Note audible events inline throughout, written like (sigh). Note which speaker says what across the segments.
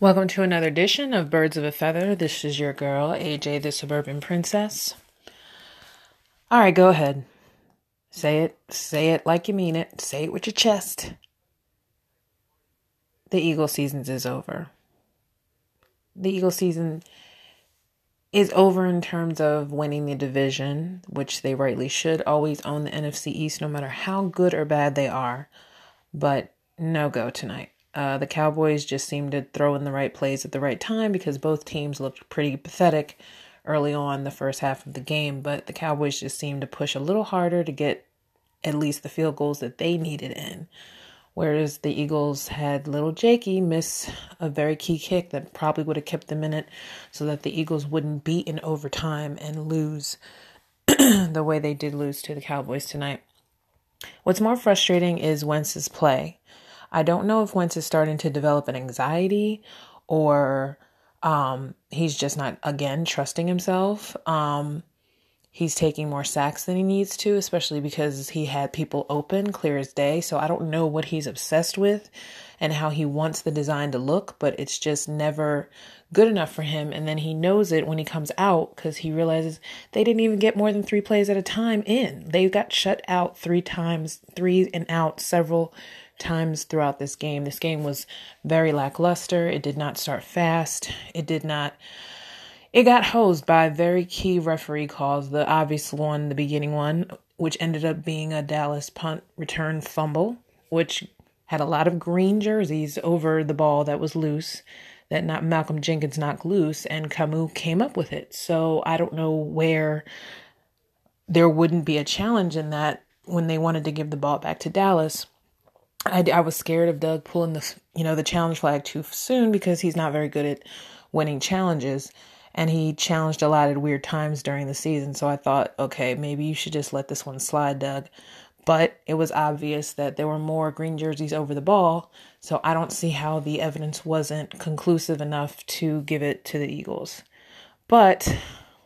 Speaker 1: Welcome to another edition of Birds of a Feather. This is your girl, AJ the Suburban Princess. All right, go ahead. Say it. Say it like you mean it. Say it with your chest. The Eagle seasons is over. The Eagle season is over in terms of winning the division, which they rightly should always own the NFC East no matter how good or bad they are. But no go tonight. Uh, the Cowboys just seemed to throw in the right plays at the right time because both teams looked pretty pathetic early on the first half of the game, but the Cowboys just seemed to push a little harder to get at least the field goals that they needed in. Whereas the Eagles had little Jakey miss a very key kick that probably would have kept them in it so that the Eagles wouldn't beat in overtime and lose (clears throat) the way they did lose to the Cowboys tonight. What's more frustrating is Wentz's play. I don't know if Wentz is starting to develop an anxiety or um, he's just not, again, trusting himself. Um, he's taking more sacks than he needs to, especially because he had people open clear as day. So I don't know what he's obsessed with and how he wants the design to look, but it's just never good enough for him. And then he knows it when he comes out because he realizes they didn't even get more than three plays at a time in. They got shut out three times, three and out several times throughout this game. This game was very lackluster. It did not start fast. It did not. It got hosed by very key referee calls. The obvious one, the beginning one, which ended up being a Dallas punt return fumble, which had a lot of green jerseys over the ball that was loose, that not Malcolm Jenkins knocked loose, and Camus came up with it. So I don't know where there wouldn't be a challenge in that when they wanted to give the ball back to Dallas. I, I was scared of Doug pulling the you know the challenge flag too soon because he's not very good at winning challenges. And he challenged a lot at weird times during the season. So I thought okay maybe you should just let this one slide Doug. But it was obvious that there were more green jerseys over the ball. So I don't see how the evidence wasn't conclusive enough to give it to the Eagles. But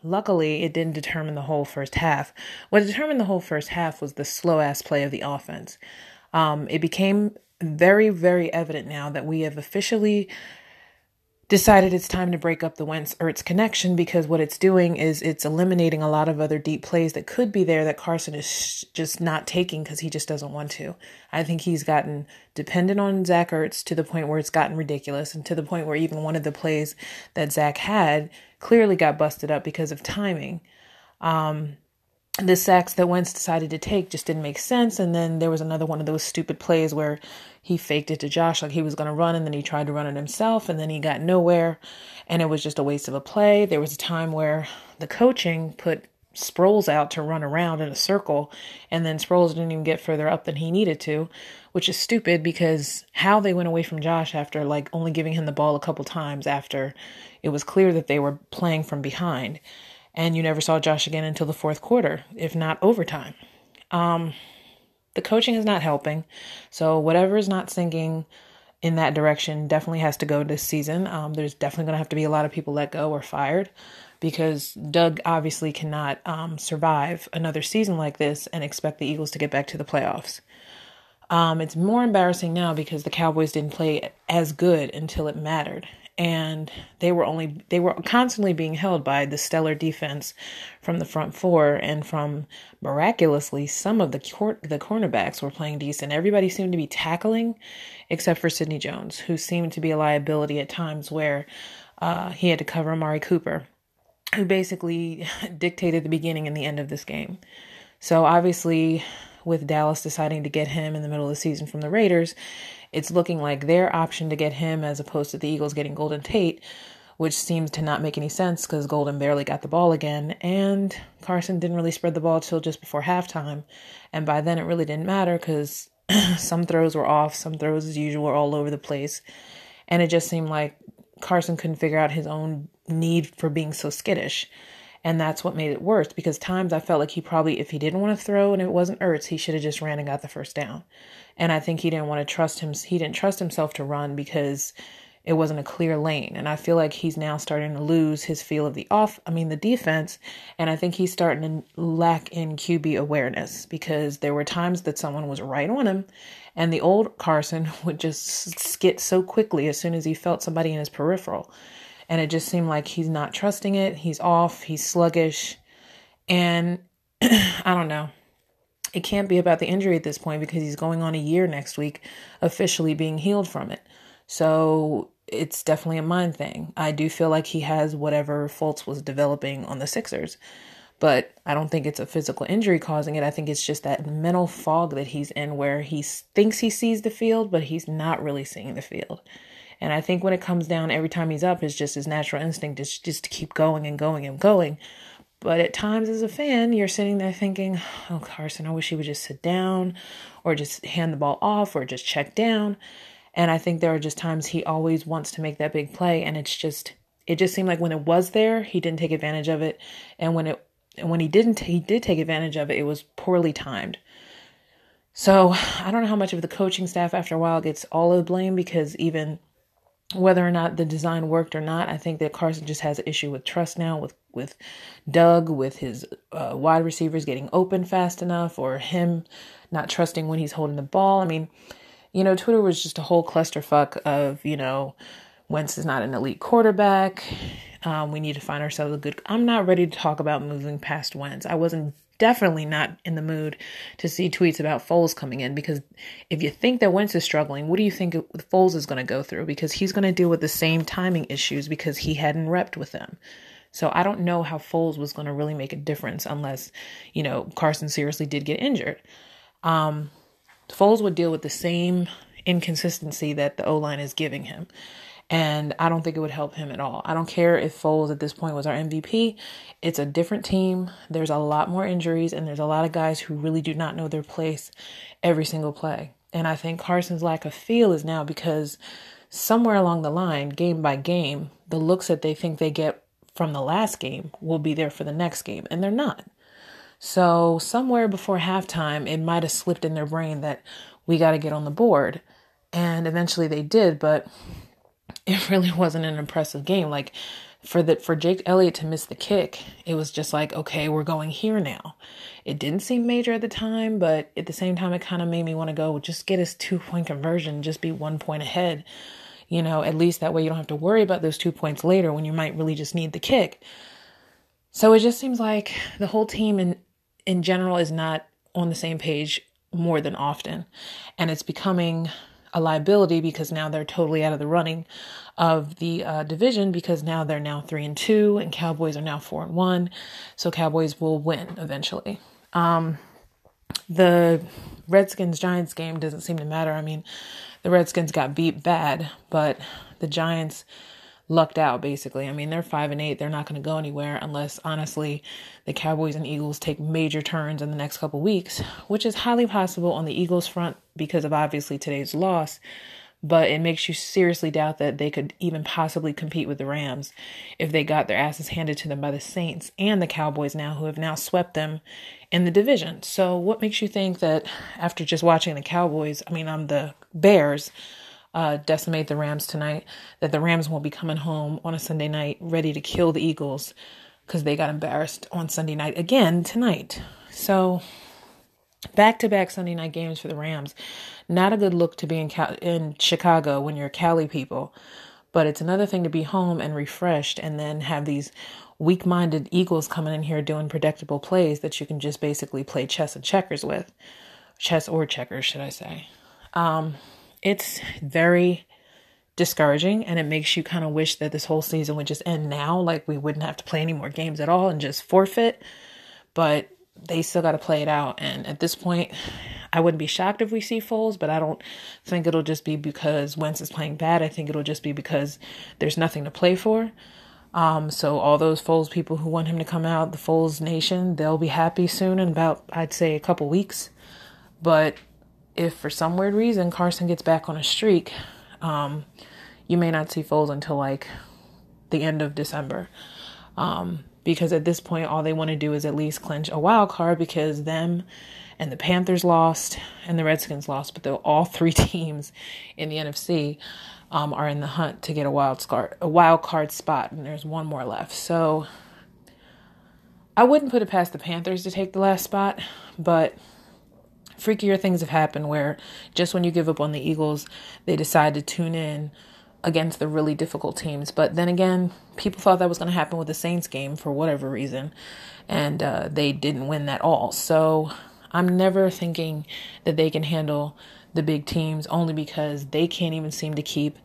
Speaker 1: luckily it didn't determine the whole first half. What determined the whole first half was the slow ass play of the offense um, it became very, very evident now that we have officially decided it's time to break up the Wentz Ertz connection because what it's doing is it's eliminating a lot of other deep plays that could be there that Carson is just not taking because he just doesn't want to. I think he's gotten dependent on Zach Ertz to the point where it's gotten ridiculous and to the point where even one of the plays that Zach had clearly got busted up because of timing. Um, the sacks that Wentz decided to take just didn't make sense. And then there was another one of those stupid plays where he faked it to Josh like he was going to run and then he tried to run it himself and then he got nowhere and it was just a waste of a play. There was a time where the coaching put Sproles out to run around in a circle and then Sproles didn't even get further up than he needed to, which is stupid because how they went away from Josh after like only giving him the ball a couple times after it was clear that they were playing from behind and you never saw Josh again until the fourth quarter, if not overtime. Um, the coaching is not helping, so whatever is not sinking in that direction definitely has to go this season. Um, there's definitely going to have to be a lot of people let go or fired because Doug obviously cannot um, survive another season like this and expect the Eagles to get back to the playoffs. Um, it's more embarrassing now because the Cowboys didn't play as good until it mattered and they were only they were constantly being held by the stellar defense from the front four and from miraculously some of the court, the cornerbacks were playing decent. Everybody seemed to be tackling except for Sidney Jones, who seemed to be a liability at times where uh, he had to cover Amari Cooper, who basically (laughs) dictated the beginning and the end of this game. So obviously, with Dallas deciding to get him in the middle of the season from the Raiders, it's looking like their option to get him as opposed to the Eagles getting Golden Tate, which seems to not make any sense because Golden barely got the ball again, and Carson didn't really spread the ball till just before halftime. And by then, it really didn't matter because (clears throat) some throws were off, some throws, as usual, were all over the place. And it just seemed like Carson couldn't figure out his own need for being so skittish. And that's what made it worse because times I felt like he probably, if he didn't want to throw and it wasn't Ertz, he should have just ran and got the first down. And I think he didn't want to trust him. He didn't trust himself to run because it wasn't a clear lane. And I feel like he's now starting to lose his feel of the off, I mean, the defense. And I think he's starting to lack in QB awareness because there were times that someone was right on him. And the old Carson (laughs) would just skit so quickly as soon as he felt somebody in his peripheral. And it just seemed like he's not trusting it. He's off, he's sluggish. And (clears throat) I don't know. It can't be about the injury at this point because he's going on a year next week, officially being healed from it. So it's definitely a mind thing. I do feel like he has whatever Fultz was developing on the Sixers, but I don't think it's a physical injury causing it. I think it's just that mental fog that he's in where he thinks he sees the field, but he's not really seeing the field. And I think when it comes down every time he's up, it's just his natural instinct is just to keep going and going and going. But at times, as a fan, you're sitting there thinking, oh, Carson, I wish he would just sit down or just hand the ball off or just check down. And I think there are just times he always wants to make that big play, and it's just it just seemed like when it was there, he didn't take advantage of it, and when it and when he didn't, he did take advantage of it. It was poorly timed. So I don't know how much of the coaching staff after a while gets all of the blame because even whether or not the design worked or not, I think that Carson just has an issue with trust now with with Doug, with his uh, wide receivers getting open fast enough, or him not trusting when he's holding the ball. I mean, you know, Twitter was just a whole clusterfuck of, you know, Wentz is not an elite quarterback. Um, we need to find ourselves a good. I'm not ready to talk about moving past Wentz. I wasn't definitely not in the mood to see tweets about Foles coming in because if you think that Wentz is struggling, what do you think Foles is going to go through? Because he's going to deal with the same timing issues because he hadn't repped with them. So I don't know how Foles was going to really make a difference unless, you know, Carson seriously did get injured. Um, Foles would deal with the same inconsistency that the O line is giving him. And I don't think it would help him at all. I don't care if Foles at this point was our MVP. It's a different team. There's a lot more injuries, and there's a lot of guys who really do not know their place every single play. And I think Carson's lack of feel is now because somewhere along the line, game by game, the looks that they think they get from the last game will be there for the next game, and they're not. So, somewhere before halftime, it might have slipped in their brain that we got to get on the board. And eventually they did, but (laughs) it really wasn't an impressive game. Like for the for Jake Elliott to miss the kick, it was just like, okay, we're going here now. It didn't seem major at the time, but at the same time it kind of made me want to go just get us two point conversion, just be one point ahead. You know, at least that way you don't have to worry about those two points later when you might really just need the kick. So it just seems like the whole team in in general is not on the same page more than often. And it's becoming a liability because now they're totally out of the running of the uh, division because now they're now three and two and Cowboys are now four and one. So Cowboys will win eventually. Um, the Redskins Giants game doesn't seem to matter. I mean, the Redskins got beat bad, but the Giants lucked out basically. I mean, they're 5 and 8. They're not going to go anywhere unless honestly the Cowboys and Eagles take major turns in the next couple weeks, which is highly possible on the Eagles front because of obviously today's loss. But it makes you seriously doubt that they could even possibly compete with the Rams if they got their asses handed to them by the Saints and the Cowboys now, who have now swept them in the division. So, what makes you think that after just watching the Cowboys, I mean, I'm the Bears, uh, decimate the Rams tonight, that the Rams won't be coming home on a Sunday night ready to kill the Eagles because they got embarrassed on Sunday night again tonight. So, back to back Sunday night games for the Rams. Not a good look to be in, Cal- in Chicago when you're Cali people, but it's another thing to be home and refreshed and then have these weak minded Eagles coming in here doing predictable plays that you can just basically play chess and checkers with. Chess or checkers, should I say. Um, it's very discouraging and it makes you kind of wish that this whole season would just end now like we wouldn't have to play any more games at all and just forfeit. But they still got to play it out and at this point I wouldn't be shocked if we see Foles but I don't think it'll just be because Wentz is playing bad. I think it'll just be because there's nothing to play for. Um, so all those Foles people who want him to come out the Foles nation they'll be happy soon in about I'd say a couple weeks. But if for some weird reason Carson gets back on a streak, um, you may not see Foles until like the end of December. Um, because at this point, all they want to do is at least clinch a wild card because them and the Panthers lost and the Redskins lost, but all (laughs) three teams in the NFC um, are in the hunt to get a wild card a wild card spot, and there's one more left. So I wouldn't put it past the Panthers to take the last spot, but freakier things have happened where just when you give up on the Eagles, they decide to tune in against the really difficult teams. But then again, people thought that was going to happen with the Saints game for whatever reason, and uh, they didn't win that all. So I'm never thinking that they can handle the big teams only because they can't even seem to keep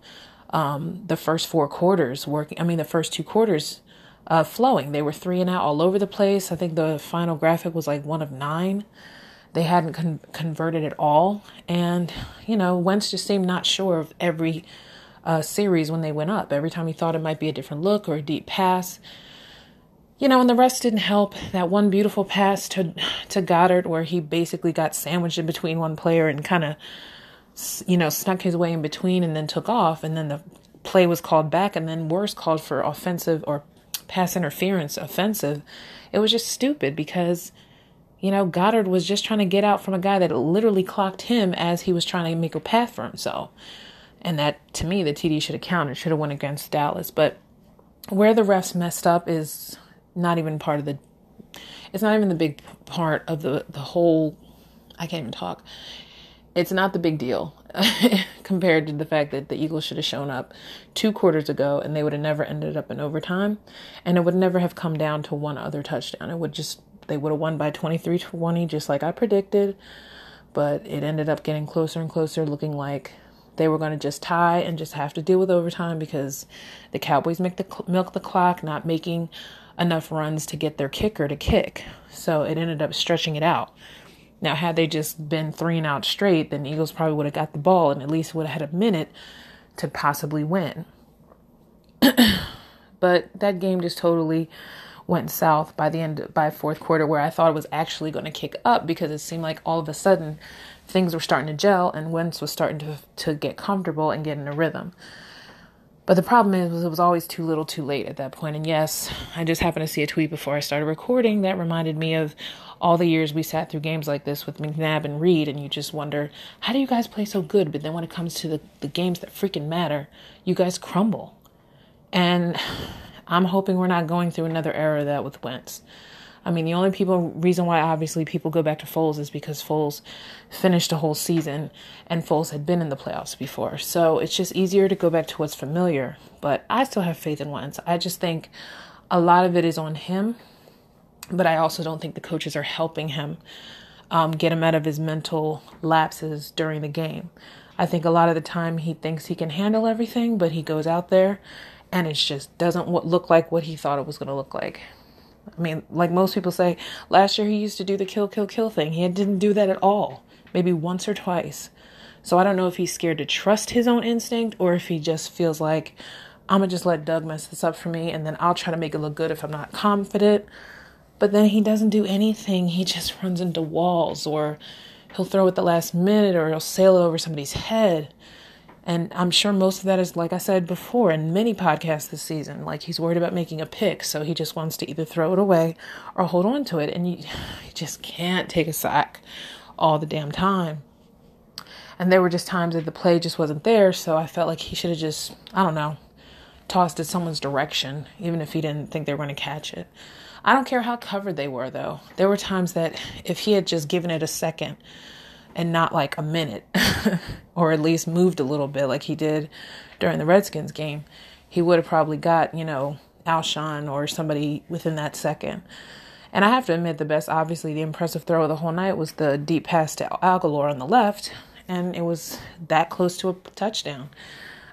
Speaker 1: um, the first four quarters working. I mean, the first two quarters uh, flowing. They were three and out all over the place. I think the final graphic was like one of nine. They hadn't con- converted at all. And, you know, Wentz just seemed not sure of every uh, series when they went up. Every time he thought it might be a different look or a deep pass. You know, and the rest didn't help. That one beautiful pass to to Goedert, where he basically got sandwiched in between one player and kind of, you know, snuck his way in between and then took off. And then the play was called back, and then worse called for offensive or pass interference offensive. It was just stupid because, you know, Goedert was just trying to get out from a guy that literally clocked him as he was trying to make a path for himself. And that, to me, the TD should have counted, should have went against Dallas. But where the refs messed up is not even part of the, it's not even the big part of the, the whole, I can't even talk. It's not the big deal (laughs) compared to the fact that the Eagles should have shown up two quarters ago and they would have never ended up in overtime. And it would never have come down to one other touchdown. It would just, they would have won by 23 20, just like I predicted. But it ended up getting closer and closer, looking like they were going to just tie and just have to deal with overtime because the Cowboys the milk the clock, not making enough runs to get their kicker to kick. So it ended up stretching it out. Now, had they just been three and out straight, then Eagles probably would have got the ball and at least would have had a minute to possibly win. (clears throat) but that game just totally went south by the end by fourth quarter where I thought it was actually going to kick up because it seemed like all of a sudden things were starting to gel and Wentz was starting to to get comfortable and get in a rhythm. But the problem is it was always too little too late at that point. And yes, I just happened to see a tweet before I started recording that reminded me of all the years we sat through games like this with McNabb and Reid, and you just wonder, how do you guys play so good? But then when it comes to the, the games that freaking matter, you guys crumble. And I'm hoping we're not going through another era of that with Wentz. I mean, the only people reason why obviously people go back to Foles is because Foles finished a whole season and Foles had been in the playoffs before. So it's just easier to go back to what's familiar. But I still have faith in Wentz. I just think a lot of it is on him but I also don't think the coaches are helping him um, get him out of his mental lapses during the game. I think a lot of the time he thinks he can handle everything, but he goes out there and it just doesn't look like what he thought it was going to look like. I mean, like most people say, last year he used to do the kill, kill, kill thing. He didn't do that at all, maybe once or twice. So I don't know if he's scared to trust his own instinct or if he just feels like, I'm to just let Doug mess this up for me and then I'll try to make it look good if I'm not confident. But then he doesn't do anything. He just runs into walls or he'll throw it the last minute or he'll sail it over somebody's head. And I'm sure most of that is, like I said before in many podcasts this season, like he's worried about making a pick. So he just wants to either throw it away or hold on to it. And you, (sighs) you just can't take a sack all the damn time. And there were just times that the play just wasn't there. So I felt like he should have just, I don't know, tossed it someone's direction, even if he didn't think they were going to catch it. I don't care how covered they were, though. There were times that if he had just given it a second and not like a minute, (laughs) or at least moved a little bit like he did during the Redskins game, he would have probably got, you know, Alshon or somebody within that second. And I have to admit, the best, obviously, the impressive throw of the whole night was the deep pass to Agholor on the left, and it was that close to a touchdown.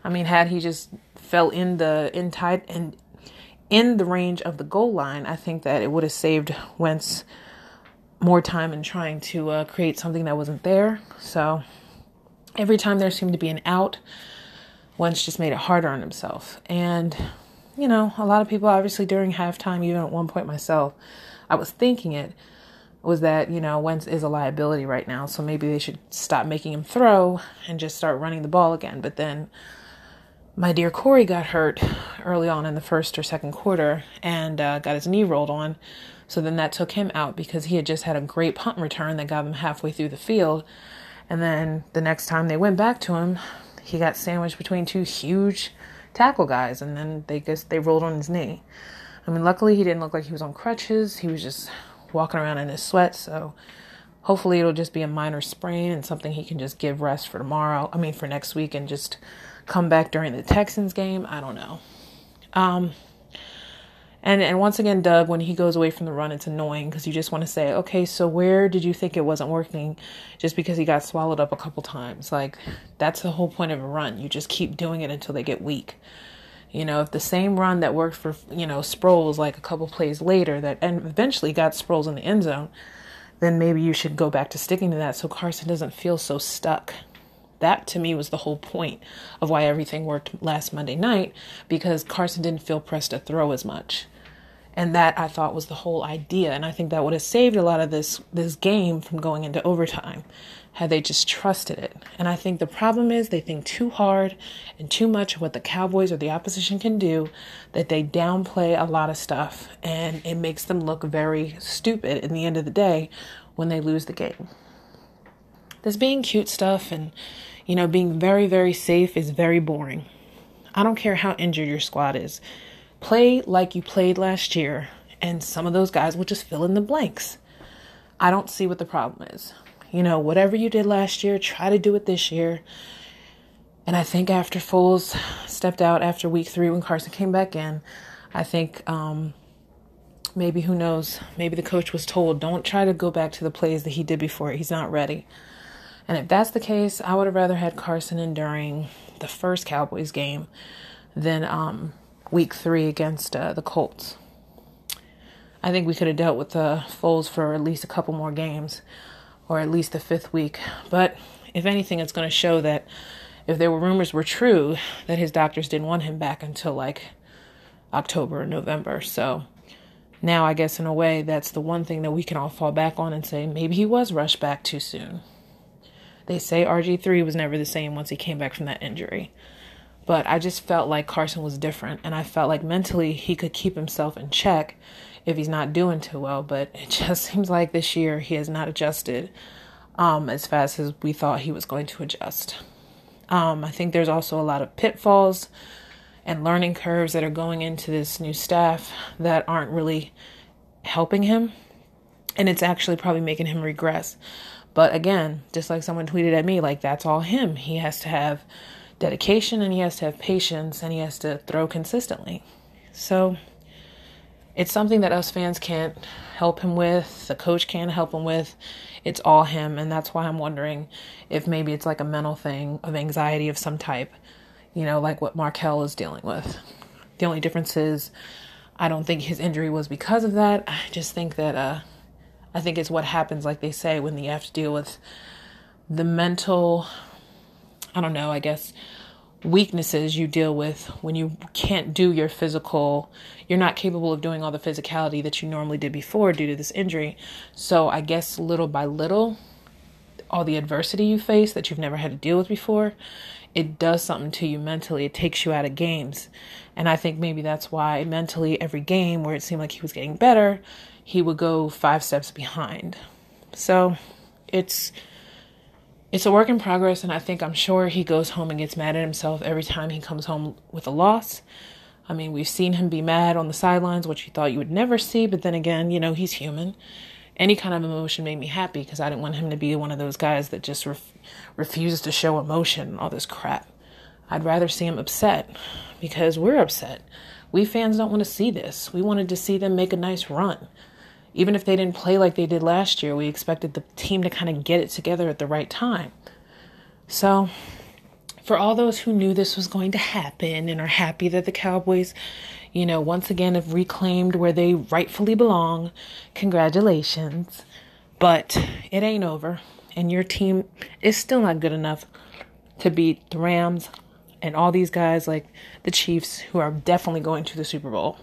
Speaker 1: I mean, had he just fell in the in tight and in the range of the goal line, I think that it would have saved Wentz more time in trying to uh, create something that wasn't there. So every time there seemed to be an out, Wentz just made it harder on himself. And, you know, a lot of people, obviously, during halftime, even at one point myself, I was thinking it was that, you know, Wentz is a liability right now. So maybe they should stop making him throw and just start running the ball again. But then my dear Corey got hurt early on in the first or second quarter and uh, got his knee rolled on. So then that took him out because he had just had a great punt return that got him halfway through the field. And then the next time they went back to him, he got sandwiched between two huge tackle guys, and then they just they rolled on his knee. I mean, luckily he didn't look like he was on crutches. He was just walking around in his sweat. So hopefully it'll just be a minor sprain and something he can just give rest for tomorrow. I mean, for next week and just come back during the Texans game. I don't know. Um, and and once again, Doug, when he goes away from the run, it's annoying because you just want to say, okay, so where did you think it wasn't working? Just because he got swallowed up a couple times, like that's the whole point of a run. You just keep doing it until they get weak. You know, if the same run that worked for you know Sproles like a couple plays later that and eventually got Sproles in the end zone, then maybe you should go back to sticking to that so Carson doesn't feel so stuck. That to me was the whole point of why everything worked last Monday night because Carson didn't feel pressed to throw as much and that I thought was the whole idea. And I think that would have saved a lot of this this game from going into overtime had they just trusted it. And I think the problem is they think too hard and too much of what the Cowboys or the opposition can do that they downplay a lot of stuff and it makes them look very stupid in the end of the day when they lose the game. This being cute stuff and you know being very very safe is very boring. I don't care how injured your squad is. Play like you played last year, and some of those guys will just fill in the blanks. I don't see what the problem is. You know, whatever you did last year, try to do it this year. And I think after Foles stepped out after week three when Carson came back in, I think um, maybe who knows, maybe the coach was told, don't try to go back to the plays that he did before. He's not ready. And if that's the case, I would have rather had Carson in during the first Cowboys game than um, week three against uh, the Colts. I think we could have dealt with the Foles for at least a couple more games, or at least the fifth week. But if anything, it's going to show that if there were rumors were true, that his doctors didn't want him back until like October or November. So now I guess in a way that's the one thing that we can all fall back on and say maybe he was rushed back too soon. They say RG3 was never the same once he came back from that injury. But I just felt like Carson was different, and I felt like mentally he could keep himself in check if he's not doing too well. But it (laughs) just seems like this year he has not adjusted um, as fast as we thought he was going to adjust. Um, I think there's also a lot of pitfalls and learning curves that are going into this new staff that aren't really helping him. And it's actually probably making him regress. But again, just like someone tweeted at me, like that's all him. He has to have dedication and he has to have patience and he has to throw consistently. So it's something that us fans can't help him with, the coach can't help him with. It's all him. And that's why I'm wondering if maybe it's like a mental thing of anxiety of some type, you know, like what Markelle is dealing with. The only difference is I don't think his injury was because of that. I just think that, uh, I think it's what happens, like they say, when you have to deal with the mental I don't know, I guess, weaknesses you deal with when you can't do your physical, you're not capable of doing all the physicality that you normally did before due to this injury. So I guess little by little, all the adversity you face that you've never had to deal with before, it does something to you mentally. It takes you out of games. And I think maybe that's why mentally every game where it seemed like he was getting better, he would go five steps behind. So it's it's a work in progress, and I think I'm sure he goes home and gets mad at himself every time he comes home with a loss. I mean, we've seen him be mad on the sidelines, which you thought you would never see, but then again, you know, he's human. Any kind of emotion made me happy because I didn't want him to be one of those guys that just ref- refuses to show emotion and all this crap. I'd rather see him upset because we're upset. We fans don't want to see this. We wanted to see them make a nice run even if they didn't play like they did last year, we expected the team to kind of get it together at the right time. So, for all those who knew this was going to happen and are happy that the Cowboys, you know, once again have reclaimed where they rightfully belong, congratulations. But it ain't over, and your team is still not good enough to beat the Rams and all these guys like the Chiefs who are definitely going to the Super Bowl.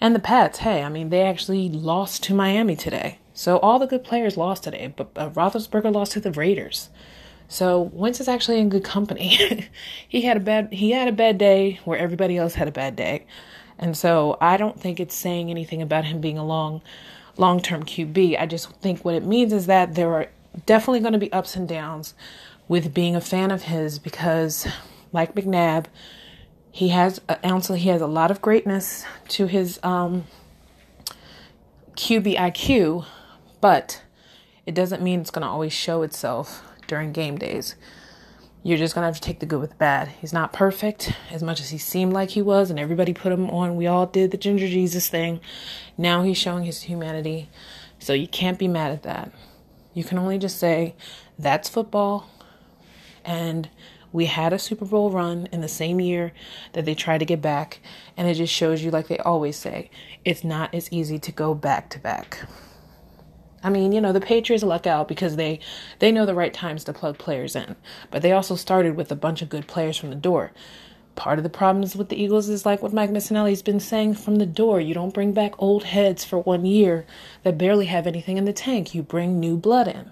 Speaker 1: And the Pats, hey, I mean, they actually lost to Miami today. So all the good players lost today, but uh, Roethlisberger lost to the Raiders. So Wentz is actually in good company. (laughs) he had a bad he had a bad day where everybody else had a bad day. And so I don't think it's saying anything about him being a long long-term QB. I just think what it means is that there are definitely going to be ups and downs with being a fan of his because, like McNabb, he has an ounce. He has a lot of greatness to his um, QB IQ, but it doesn't mean it's going to always show itself during game days. You're just going to have to take the good with the bad. He's not perfect as much as he seemed like he was, and everybody put him on. We all did the Ginger Jesus thing. Now he's showing his humanity. So you can't be mad at that. You can only just say, that's football. And we had a Super Bowl run in the same year that they tried to get back. And it just shows you, like they always say, it's not as easy to go back to back. I mean, you know, the Patriots luck out because they they know the right times to plug players in. But they also started with a bunch of good players from the door. Part of the problems with the Eagles is like what Mike Missanelli's been saying from the door. You don't bring back old heads for one year that barely have anything in the tank. You bring new blood in.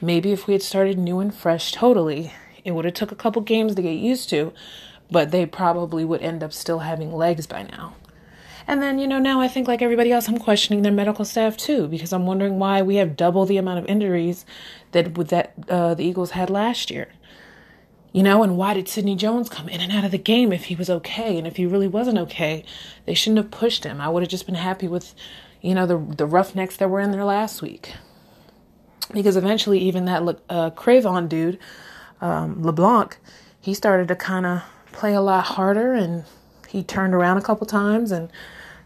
Speaker 1: Maybe if we had started new and fresh totally, it would have took a couple games to get used to, but they probably would end up still having legs by now. And then, you know, now I think like everybody else, I'm questioning their medical staff too, because I'm wondering why we have double the amount of injuries that that uh, the Eagles had last year. You know, and why did Sidney Jones come in and out of the game if he was okay? And if he really wasn't okay, they shouldn't have pushed him. I would have just been happy with, you know, the the roughnecks that were in there last week. Because eventually, even that uh, Cre'Von dude, um, LeBlanc, he started to kind of play a lot harder and he turned around a couple times and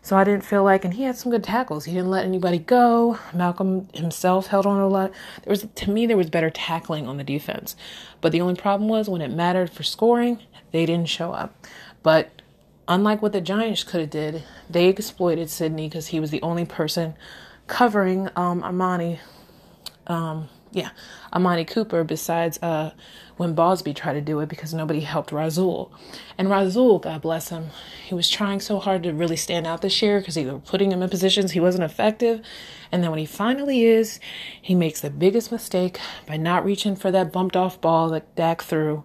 Speaker 1: so I didn't feel like, and he had some good tackles. He didn't let anybody go. Malcolm himself held on a lot. There was, to me, there was better tackling on the defense. But the only problem was when it mattered for scoring, they didn't show up. But unlike what the Giants could have did, they exploited Sidney because he was the only person covering um, Amari. Um, yeah, Amari Cooper besides uh, when Bosby tried to do it because nobody helped Rasul. And Rasul, God bless him, he was trying so hard to really stand out this year because they were putting him in positions he wasn't effective. And then when he finally is, he makes the biggest mistake by not reaching for that bumped off ball that Dak threw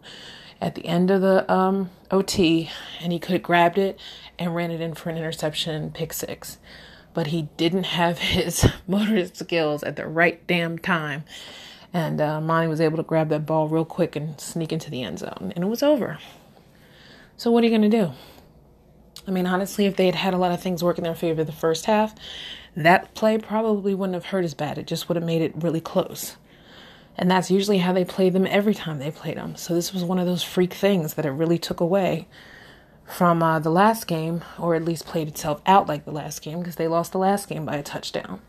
Speaker 1: at the end of the um, OT, and he could have grabbed it and ran it in for an interception, pick six but he didn't have (laughs) his motor skills at the right damn time. And uh, Monty was able to grab that ball real quick and sneak into the end zone, and it was over. So, what are you going to do? I mean, honestly, if they had had a lot of things work in their favor the first half, that play probably wouldn't have hurt as bad. It just would have made it really close. And that's usually how they play them every time they played them. So, this was one of those freak things that it really took away from uh, the last game, or at least played itself out like the last game because they lost the last game by a touchdown.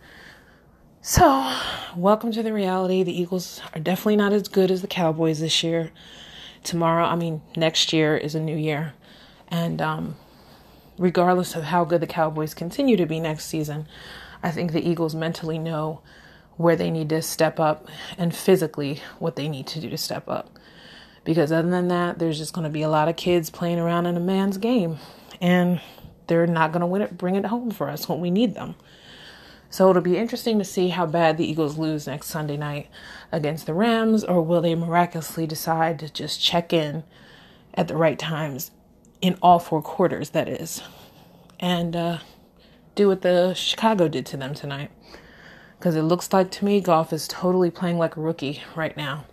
Speaker 1: So, welcome to the reality. The Eagles are definitely not as good as the Cowboys this year. Tomorrow, I mean, next year is a new year. And um, regardless of how good the Cowboys continue to be next season, I think the Eagles mentally know where they need to step up and physically what they need to do to step up. Because other than that, there's just going to be a lot of kids playing around in a man's game, and they're not going to win it, bring it home for us when we need them. So it'll be interesting to see how bad the Eagles lose next Sunday night against the Rams, or will they miraculously decide to just check in at the right times in all four quarters, that is, and uh, do what the Chicago did to them tonight. Because it looks like to me, Goff is totally playing like a rookie right now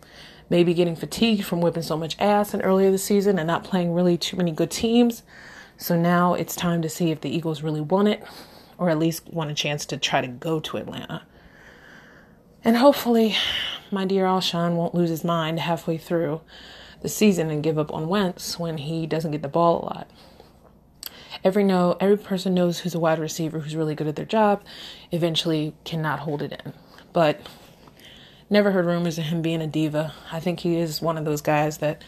Speaker 1: maybe getting fatigued from whipping so much ass in earlier this season and not playing really too many good teams. So now it's time to see if the Eagles really want it or at least want a chance to try to go to Atlanta. And hopefully, my dear Alshon won't lose his mind halfway through the season and give up on Wentz when he doesn't get the ball a lot. Every know every person knows who's a wide receiver who's really good at their job eventually cannot hold it in. But never heard rumors of him being a diva. I think he is one of those guys that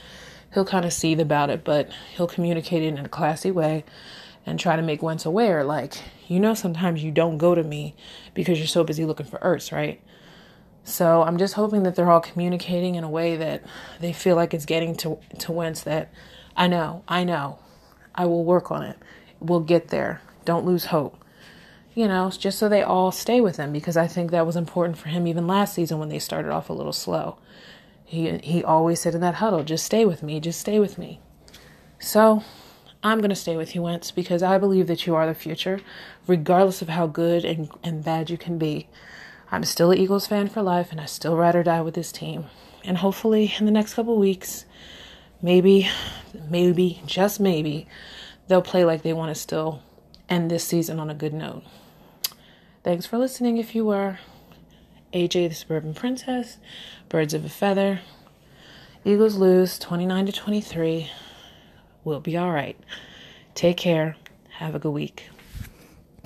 Speaker 1: he'll kind of seethe about it, but he'll communicate it in a classy way and try to make Wentz aware. Like, you know, sometimes you don't go to me because you're so busy looking for Ertz, right? So I'm just hoping that they're all communicating in a way that they feel like it's getting to to Wentz that I know, I know, I will work on it. We'll get there. Don't lose hope you know, just so they all stay with him because I think that was important for him even last season when they started off a little slow. He he always said in that huddle, just stay with me, just stay with me. So I'm to stay with you, Wentz, because I believe that you are the future, regardless of how good and, and bad you can be. I'm still an Eagles fan for life, and I still ride or die with this team. And hopefully, in the next couple weeks, maybe, maybe, just maybe, they'll play like they want to still end this season on a good note. Thanks for listening if you were. AJ the Suburban Princess, Birds of a Feather. Eagles lose 29 to 23. We'll be all right. Take care. Have a good week.